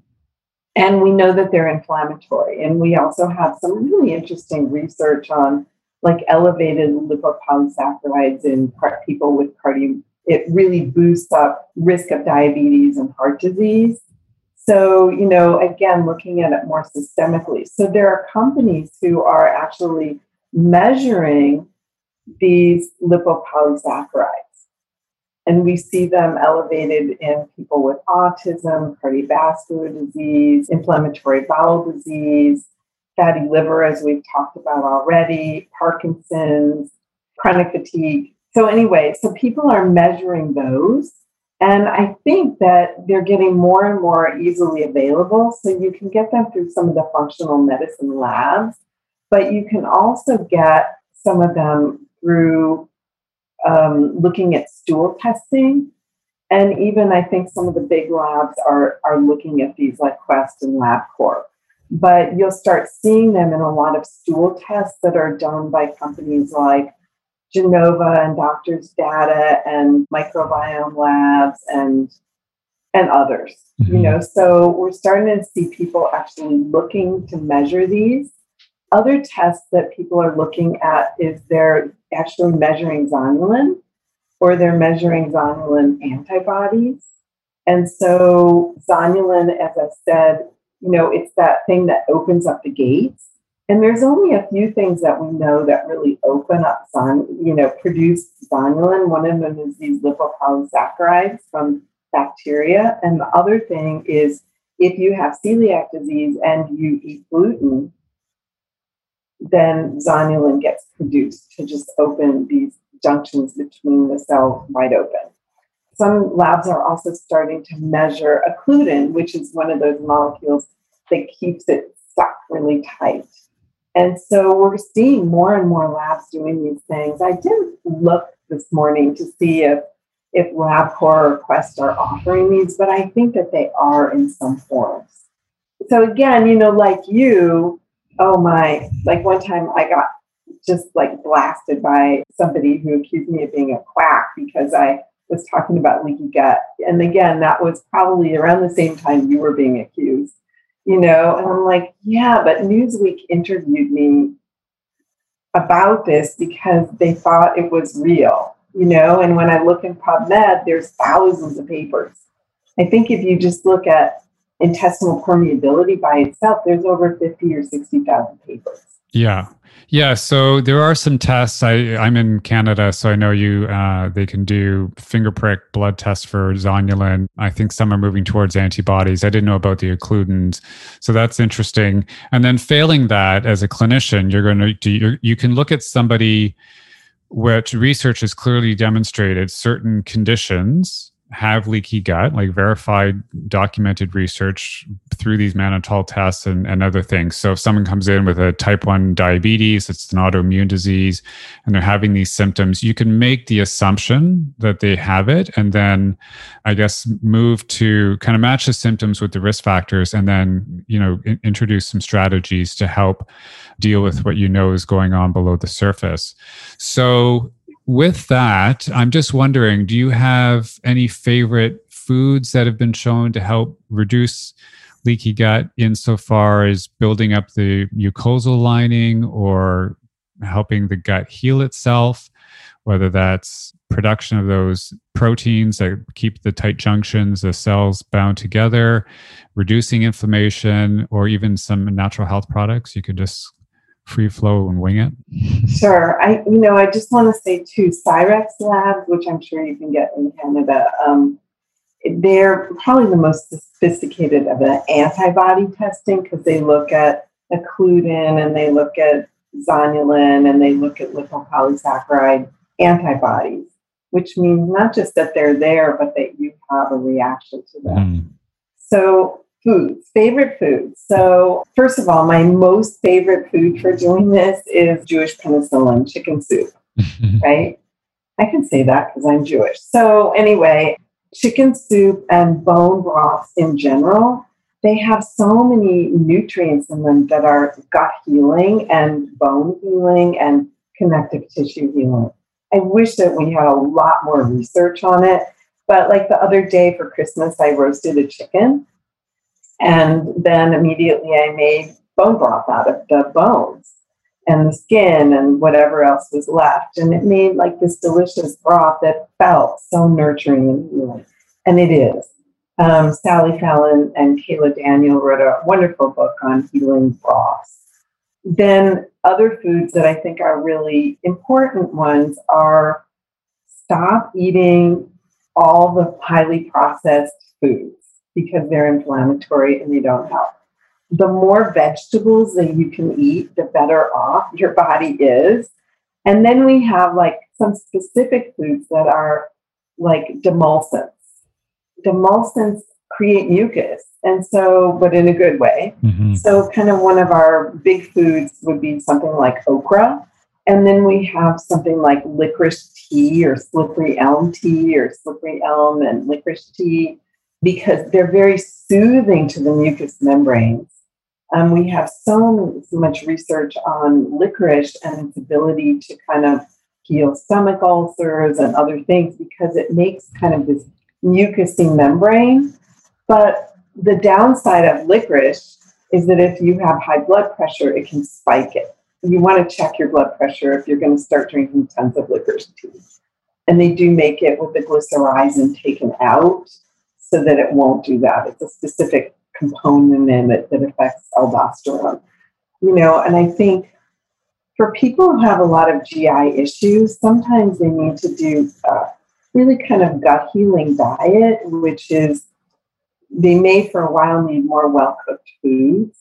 [SPEAKER 2] And we know that they're inflammatory. And we also have some really interesting research on like elevated lipopolysaccharides in people with cardio. It really boosts up risk of diabetes and heart disease. So, you know, again, looking at it more systemically. So, there are companies who are actually measuring these lipopolysaccharides. And we see them elevated in people with autism, cardiovascular disease, inflammatory bowel disease, fatty liver, as we've talked about already, Parkinson's, chronic fatigue. So, anyway, so people are measuring those and I think that they're getting more and more easily available. So you can get them through some of the functional medicine labs, but you can also get some of them through um, looking at stool testing. And even I think some of the big labs are, are looking at these like Quest and LabCorp. But you'll start seeing them in a lot of stool tests that are done by companies like Genova and Doctors Data and Microbiome Labs and and others. Mm-hmm. You know, so we're starting to see people actually looking to measure these. Other tests that people are looking at is they're actually measuring zonulin or they're measuring zonulin antibodies. And so zonulin, as I said, you know, it's that thing that opens up the gates and there's only a few things that we know that really open up sun, you know, produce zonulin. One of them is these lipopolysaccharides from bacteria. And the other thing is if you have celiac disease and you eat gluten, then zonulin gets produced to just open these junctions between the cells wide open. Some labs are also starting to measure occludin, which is one of those molecules that keeps it stuck really tight. And so we're seeing more and more labs doing these things. I didn't look this morning to see if if LabCorp or Quest are offering these, but I think that they are in some forms. So again, you know, like you, oh my, like one time I got just like blasted by somebody who accused me of being a quack because I was talking about leaky gut. And again, that was probably around the same time you were being accused you know and i'm like yeah but newsweek interviewed me about this because they thought it was real you know and when i look in pubmed there's thousands of papers i think if you just look at intestinal permeability by itself there's over 50 or 60,000 papers
[SPEAKER 1] yeah yeah, so there are some tests. I, I'm in Canada, so I know you. Uh, they can do finger prick blood tests for zonulin. I think some are moving towards antibodies. I didn't know about the occludins, so that's interesting. And then failing that, as a clinician, you're going to do. you You can look at somebody, which research has clearly demonstrated certain conditions have leaky gut, like verified, documented research through these mannitol tests and, and other things. So if someone comes in with a type 1 diabetes, it's an autoimmune disease, and they're having these symptoms, you can make the assumption that they have it and then I guess move to kind of match the symptoms with the risk factors and then, you know, in, introduce some strategies to help deal with what you know is going on below the surface. So with that, I'm just wondering do you have any favorite foods that have been shown to help reduce leaky gut insofar as building up the mucosal lining or helping the gut heal itself? Whether that's production of those proteins that keep the tight junctions, the cells bound together, reducing inflammation, or even some natural health products, you could just free flow and wing it?
[SPEAKER 2] Sure. I, you know, I just want to say too, Cyrex Labs, which I'm sure you can get in Canada, um, they're probably the most sophisticated of the antibody testing because they look at occludin and they look at zonulin and they look at lipopolysaccharide antibodies, which means not just that they're there, but that you have a reaction to them. Mm. So foods, favorite foods. So, first of all, my most favorite food for doing this is Jewish penicillin, chicken soup, right? I can say that because I'm Jewish. So, anyway, chicken soup and bone broths in general, they have so many nutrients in them that are gut healing and bone healing and connective tissue healing. I wish that we had a lot more research on it. But like the other day for Christmas, I roasted a chicken and then immediately I made bone broth out of the bones and the skin and whatever else was left. And it made like this delicious broth that felt so nurturing and healing. And it is. Um, Sally Fallon and Kaayla Daniel wrote a wonderful book on healing broths. Then other foods that I think are really important ones are stop eating all the highly processed foods because they're inflammatory and they don't help. The more vegetables that you can eat, the better off your body is. And then we have like some specific foods that are like demulcents. Demulcents create mucus. And so, but in a good way. Mm-hmm. So, kind of one of our big foods would be something like okra. And then we have something like licorice tea or slippery elm tea or slippery elm and licorice tea because they're very soothing to the mucous membranes. Um, we have so, much research on licorice and its ability to kind of heal stomach ulcers and other things because it makes kind of this mucousy membrane. But the downside of licorice is that if you have high blood pressure, it can spike it. You want to check your blood pressure if you're going to start drinking tons of licorice tea. And they do make it with the glycyrrhizin taken out so that it won't do that. It's a specific component in it that affects aldosterone. You know, and I think for people who have a lot of GI issues, sometimes they need to do a really kind of gut healing diet, which is they may for a while need more well cooked foods.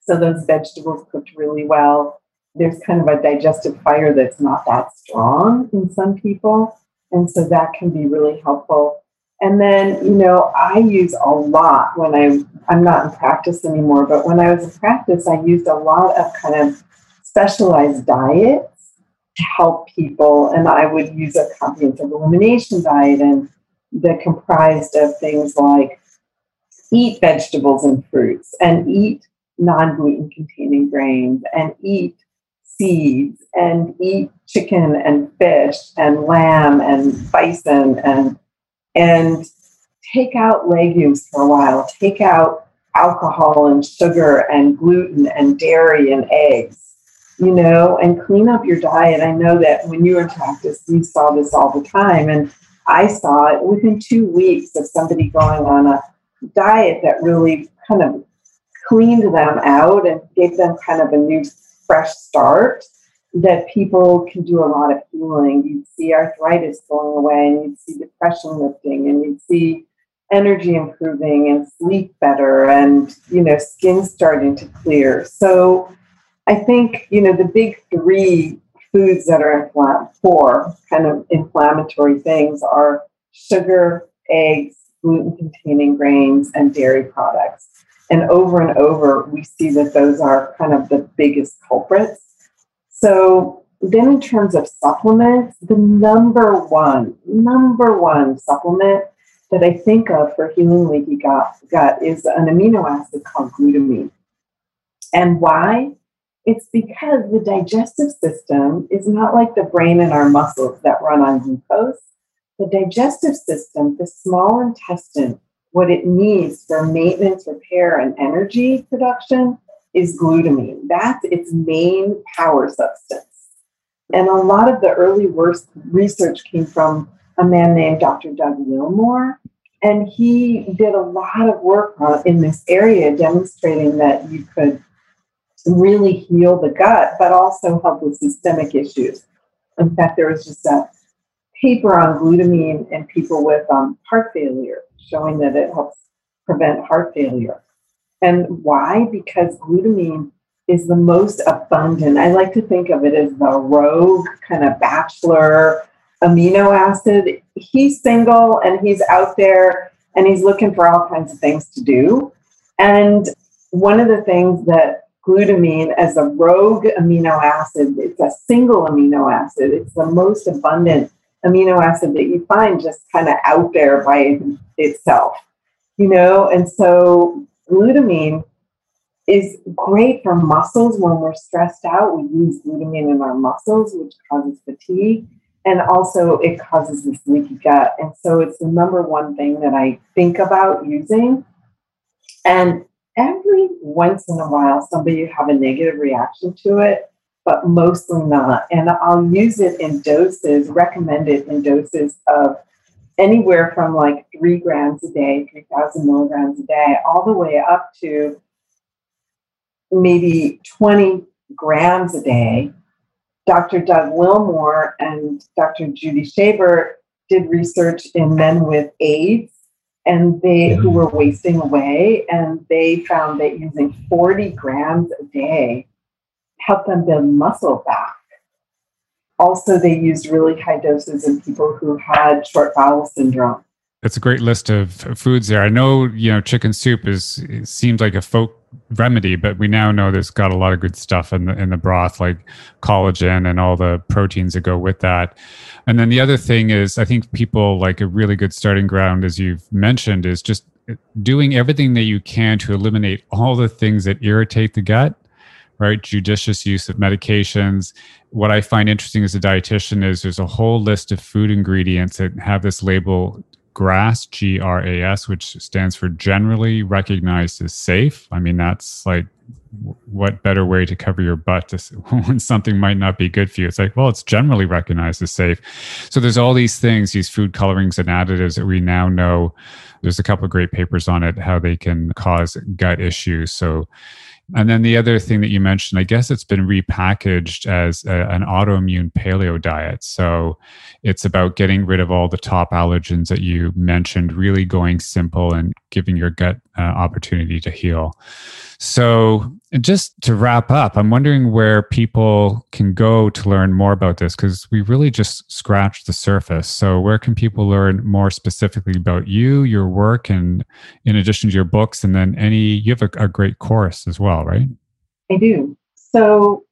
[SPEAKER 2] So those vegetables cooked really well. There's kind of a digestive fire that's not that strong in some people. And so that can be really helpful. And then, you know, I use a lot when I, I'm not in practice anymore, but when I was in practice, I used a lot of kind of specialized diets to help people. And I would use a comprehensive elimination diet and that comprised of things like eat vegetables and fruits and eat non-gluten containing grains and eat seeds and eat chicken and fish and lamb and bison and and take out legumes for a while, take out alcohol and sugar and gluten and dairy and eggs, you know, and clean up your diet. I know that when you were in practice, you saw this all the time. And I saw it within two weeks of somebody going on a diet that really kind of cleaned them out and gave them kind of a new, fresh start that people can do a lot of healing. You'd see arthritis going away, and you'd see depression lifting, and you'd see energy improving and sleep better, and you know, skin starting to clear. So, I think you know the big three foods that are inflammatory, four kind of inflammatory things are sugar, eggs, gluten containing grains, and dairy products. And over and over, we see that those are kind of the biggest culprits. So, then in terms of supplements, the number one, number one supplement that I think of for healing leaky gut, gut is an amino acid called glutamine. And why? It's because the digestive system is not like the brain and our muscles that run on glucose. The digestive system, the small intestine, what it needs for maintenance, repair, and energy production is glutamine. That's its main power substance. And a lot of the early worst research came from a man named Dr. Doug Wilmore. And he did a lot of work in this area demonstrating that you could really heal the gut, but also help with systemic issues. In fact, there was just a paper on glutamine in people with um, heart failure showing that it helps prevent heart failure. And why? Because glutamine is the most abundant. I like to think of it as the rogue kind of bachelor amino acid. He's single and he's out there and he's looking for all kinds of things to do. And one of the things that glutamine as a rogue amino acid, it's a single amino acid, it's the most abundant amino acid that you find just kind of out there by itself, you know? And so glutamine is great for muscles when we're stressed out. We use glutamine in our muscles, which causes fatigue. And also, it causes this leaky gut. And so, it's the number one thing that I think about using. And every once in a while, somebody have a negative reaction to it, but mostly not. And I'll use it in doses, recommended in doses of anywhere from like three grams a day, 3,000 milligrams a day, all the way up to maybe 20 grams a day. Dr. Doug Wilmore and Dr. Judy Shabert did research in men with AIDS and they who were wasting away and they found that using 40 grams a day helped them build muscle back. Also, they used really high doses in people who had short bowel syndrome.
[SPEAKER 1] It's a great list of foods there. I know, you know, chicken soup is seems like a folk remedy, but we now know there's got a lot of good stuff in the in the broth, like collagen and all the proteins that go with that. And then the other thing is, I think people like a really good starting ground, as you've mentioned, is just doing everything that you can to eliminate all the things that irritate the gut. Right, judicious use of medications. What I find interesting as a dietitian is there's a whole list of food ingredients that have this label GRAS, G R A S, which stands for generally recognized as safe. I mean, that's like what better way to cover your butt to, when something might not be good for you? It's like, well, it's generally recognized as safe. So there's all these things, these food colorings and additives that we now know. There's a couple of great papers on it, how they can cause gut issues. So and then the other thing that you mentioned, I guess it's been repackaged as a, an autoimmune paleo diet. So it's about getting rid of all the top allergens that you mentioned, really going simple and giving your gut uh, opportunity to heal. So, just to wrap up, I'm wondering where people can go to learn more about this because we really just scratched the surface. So, where can people learn more specifically about you, your work, and in addition to your books, and then any, you have a, a great course as well, right?
[SPEAKER 2] I do. So,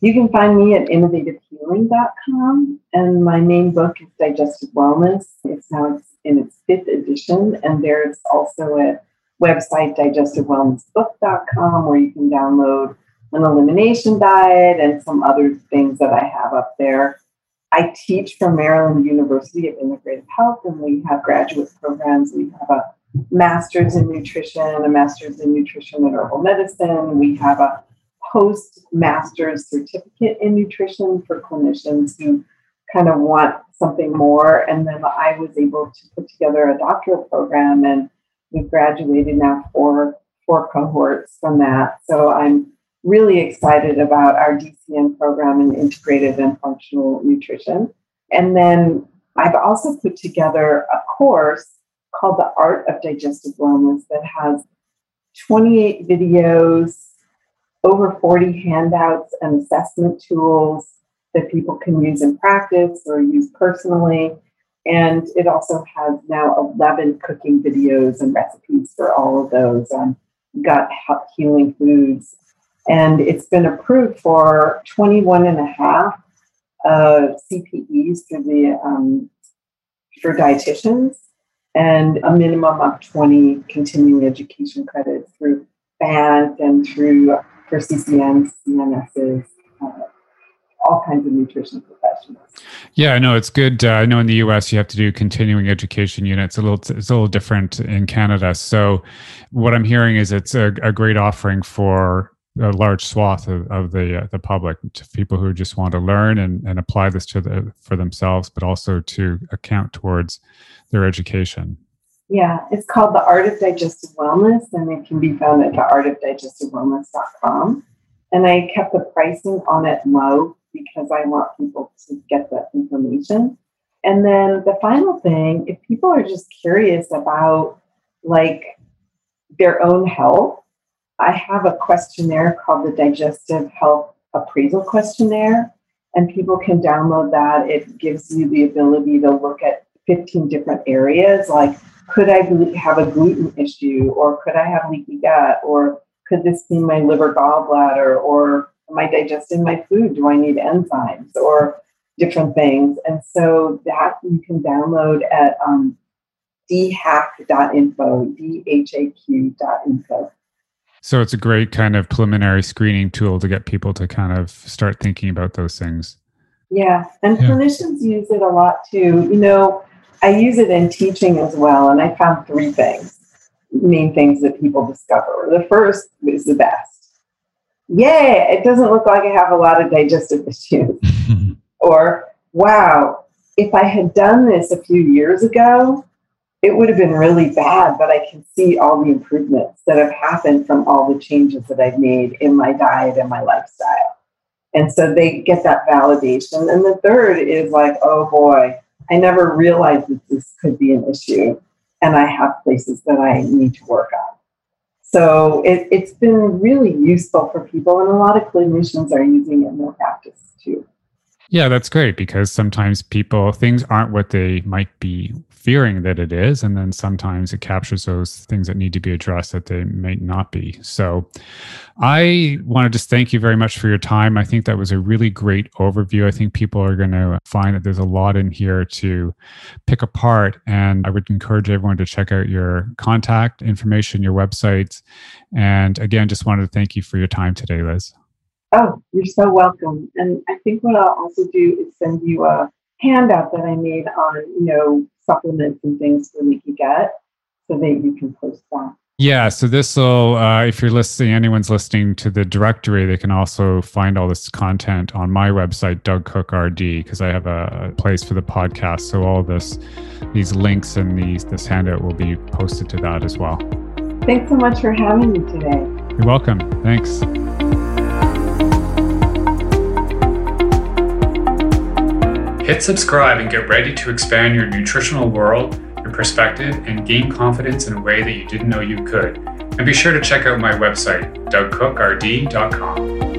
[SPEAKER 2] you can find me at innovativehealing.com, and my main book is Digestive Wellness. It's now in its fifth edition, and there's also a website, digestivewellnessbook.com, where you can download an elimination diet and some other things that I have up there. I teach from Maryland University of Integrative Health, and we have graduate programs. We have a master's in nutrition, a master's in nutrition and herbal medicine. We have a post master's certificate in nutrition for clinicians who kind of want something more. And then I was able to put together a doctoral program, and we've graduated now four four cohorts from that. So I'm really excited about our DCN program in integrative and functional nutrition. And then I've also put together a course called The Art of Digestive Wellness that has 28 videos over 40 handouts and assessment tools that people can use in practice or use personally. And it also has now 11 cooking videos and recipes for all of those um, gut healing foods. And it's been approved for 21 and a half uh, CPEs through the um, for dietitians and a minimum of 20 continuing education credits through BANT and through for CCNs, CNSs, uh, all kinds of nutrition professionals.
[SPEAKER 1] Yeah, I know it's good. Uh, I know in the U.S. you have to do continuing education units. A little, it's a little different in Canada. So, what I'm hearing is it's a, a great offering for a large swath of, of the uh, the public, to people who just want to learn and, and apply this to the for themselves, but also to account towards their education.
[SPEAKER 2] Yeah, it's called the Art of Digestive Wellness, and it can be found at the artofdigestivewellness.com. And I kept the pricing on it low because I want people to get that information. And then the final thing, if people are just curious about like their own health, I have a questionnaire called the Digestive Health Appraisal Questionnaire, and people can download that. It gives you the ability to look at 15 different areas like could I have a gluten issue or could I have leaky gut or could this be my liver gallbladder or am I digesting my food? Do I need enzymes or different things? And so that you can download at um, dhaq.info, D-H-A-Q.info.
[SPEAKER 1] So it's a great kind of preliminary screening tool to get people to kind of start thinking about those things.
[SPEAKER 2] Yeah, and yeah. clinicians use it a lot too. You know, I use it in teaching as well, and I found three things, main things that people discover. The first is the best yay, it doesn't look like I have a lot of digestive issues. or, wow, if I had done this a few years ago, it would have been really bad, but I can see all the improvements that have happened from all the changes that I've made in my diet and my lifestyle. And so they get that validation. And the third is like, oh boy, I never realized that this could be an issue. And I have places that I need to work on. So it, it's been really useful for people, and a lot of clinicians are using it in their practice too.
[SPEAKER 1] Yeah, that's great because sometimes people, things aren't what they might be fearing that it is. And then sometimes it captures those things that need to be addressed that they may not be. So I want to just thank you very much for your time. I think that was a really great overview. I think people are going to find that there's a lot in here to pick apart. And I would encourage everyone to check out your contact information, your websites. And again, just wanted to thank you for your time today, Liz.
[SPEAKER 2] Oh, you're so welcome. And I think what I'll also do is send you a handout that I made on, you know, supplements and things for leaky gut so that you can post that.
[SPEAKER 1] Yeah, so this will, uh, if you're listening, anyone's listening to the directory, they can also find all this content on my website, Doug Cook RD, because I have a place for the podcast. So all this, these links and these this handout will be posted to that as well.
[SPEAKER 2] Thanks so much for having me today.
[SPEAKER 1] You're welcome. Thanks. Hit subscribe and get ready to expand your nutritional world, your perspective, and gain confidence in a way that you didn't know you could. And be sure to check out my website, dougcookrd.com.